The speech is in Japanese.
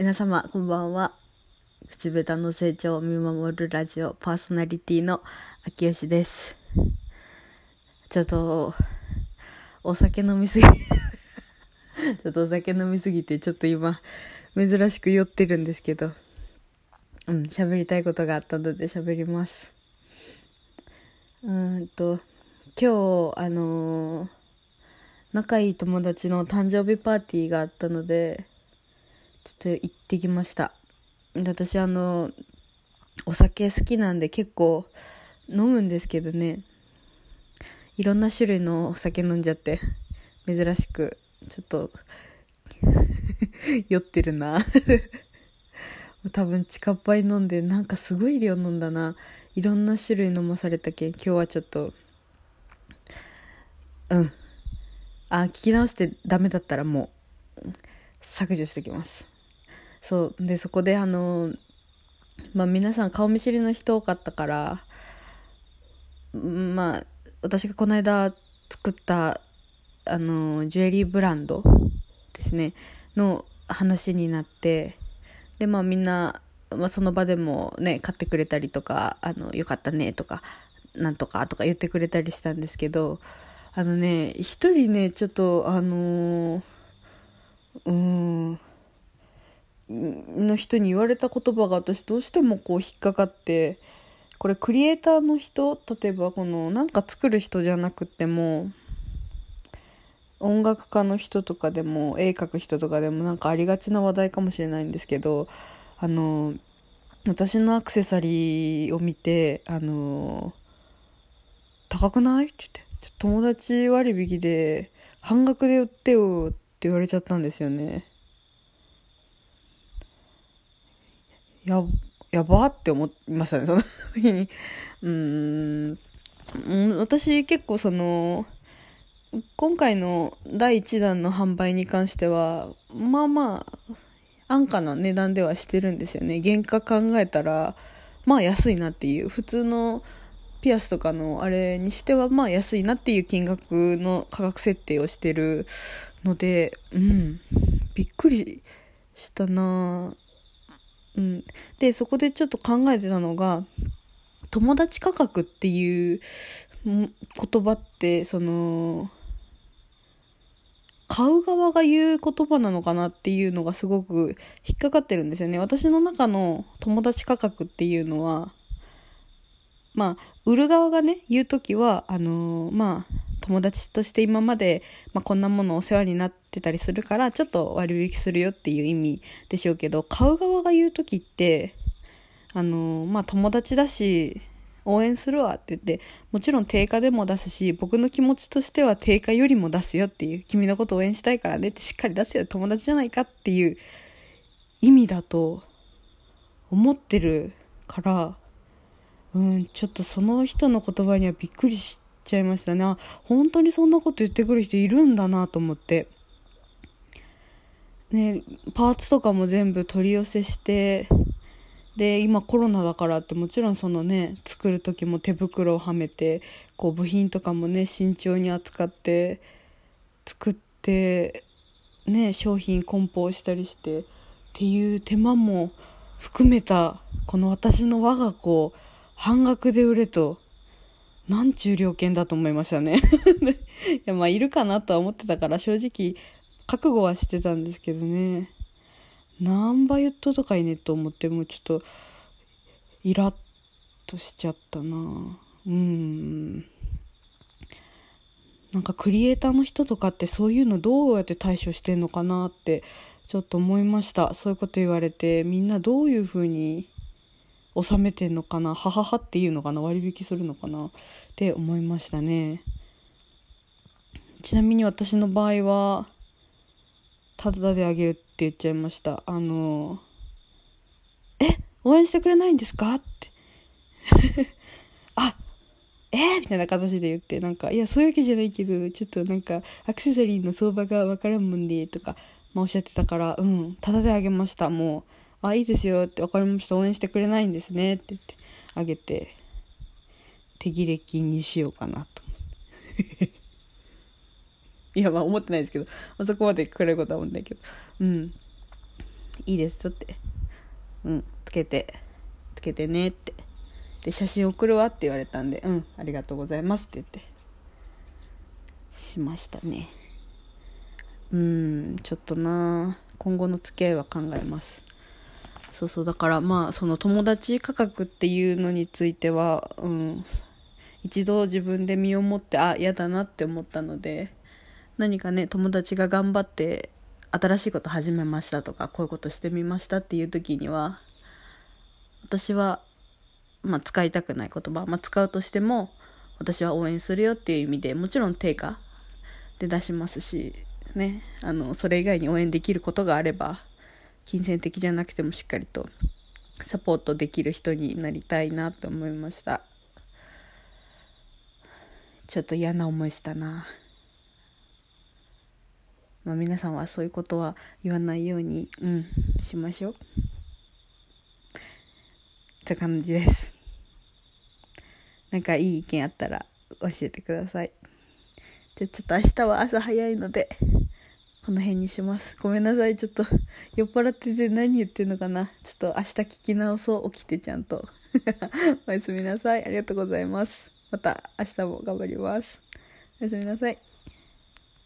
皆様こんばんは。口下手の成長を見守るラジオパーソナリティの秋吉です。ちょっとお酒飲みすぎ。ちょっとお酒飲みすぎてちょっと今珍しく酔ってるんですけど。うん喋りたいことがあったので喋ります。うんと今日あのー仲いい友達の誕生日パーティーがあったのでちょっと行ってきました。私あのお酒好きなんで結構飲むんですけどね。いろんな種類のお酒飲んじゃって珍しくちょっと 酔ってるな。多分近っぱい飲んでなんかすごい量飲んだな。いろんな種類飲まされたけん今日はちょっとうん。あ聞き直してダメだったらもう。削除してきます。そう。でそこであのまあ皆さん顔見知りの人多かったからまあ私がこの間作ったあのジュエリーブランドですねの話になってでまあみんな、まあ、その場でもね買ってくれたりとかあのよかったねとかなんとかとか言ってくれたりしたんですけどあのね一人ねちょっとあのー、うん。の人に言われた言葉が私どうしてもこう引っかかってこれクリエイターの人例えばこのなんか作る人じゃなくても音楽家の人とかでも絵描く人とかでもなんかありがちな話題かもしれないんですけどあの私のアクセサリーを見てあの高くない？って言って友達割引で半額で売ってよってって言われちゃったんですよね。ややばって思いましたねその時に。うん。私結構その今回の第1弾の販売に関してはまあまあ安価な値段ではしてるんですよね。原価考えたらまあ安いなっていう。普通のピアスとかのあれにしてはまあ安いなっていう金額の価格設定をしてるのでうんびっくりしたな。うん、でそこでちょっと考えてたのが友達価格っていう言葉ってその買う側が言う言葉なのかなっていうのがすごく引っかかってるんですよね。私の中の友達価格っていうのはまあ売る側がね言う時はあのー、まあ友達として今まで、まあ、こんなものお世話になってたりするからちょっと割引するよっていう意味でしょうけど買う側が言う時ってあのまあ友達だし応援するわって言ってもちろん定価でも出すし僕の気持ちとしては定価よりも出すよっていう君のこと応援したいからねってしっかり出すよ友達じゃないかっていう意味だと思ってるからうんちょっとその人の言葉にはびっくりしちゃいましたね。本当にそんなこと言ってくる人いるんだなと思って。ねパーツとかも全部取り寄せしてで今コロナだからってもちろんそのね作る時も手袋をはめてこう部品とかもね慎重に扱って作ってね商品梱包したりしてっていう手間も含めたこの私の我が子半額で売れと。なんちゅう料金だと思いましたね。いやまあいるかなとは思ってたから正直覚悟はしてたんですけどね。何倍言っととかいねと思ってもうちょっとイラッとしちゃったな。うん。なんかクリエイターの人とかってそういうのどうやって対処してんのかなってちょっと思いました。そういうこと言われてみんなどういうふうに収めてんのかなはははっていうのかな割引するのかなって思いましたね。ちなみに私の場合はタダであげるって言っちゃいました。あのえ応援してくれないんですか？って。あえー、みたいな形で言ってなんかいやそういうわけじゃないけどちょっとなんかアクセサリーの相場がわからんもんでとか、まあ、おっしゃってたからうんタダであげましたもう。あ、いいですよって、分かりました、応援してくれないんですねって言ってあげて、手切れ金にしようかなと。いや、まあ思ってないですけど、まあ、そこまでくれることは思うんだけど。うん。いいですって。うん。つけて。つけてねって。で写真送るわって言われたんでうん。ありがとうございますって言って。しましたね。うん。ちょっとな今後の付き合いは考えます。そうそうだからまあその友達価格っていうのについてはうん一度自分で身をもってあ嫌だなって思ったので何かね友達が頑張って新しいこと始めましたとかこういうことしてみましたっていう時には私は、まあ、使いたくない言葉、まあ、使うとしても私は応援するよっていう意味でもちろん定価で出しますしねあのそれ以外に応援できることがあれば金銭的じゃなくてもしっかりとサポートできる人になりたいなと思いましたちょっと嫌な思いしたな。まあ、皆さんはそういうことは言わないように、うん、しましょう。って感じです。なんかいい意見あったら教えてください。じゃちょっと明日は朝早いので、この辺にします。ごめんなさい。ちょっと 酔っ払ってて何言ってんのかな。ちょっと明日聞き直そう。起きてちゃんと。おやすみなさい。ありがとうございます。また明日も頑張ります。おやすみなさい。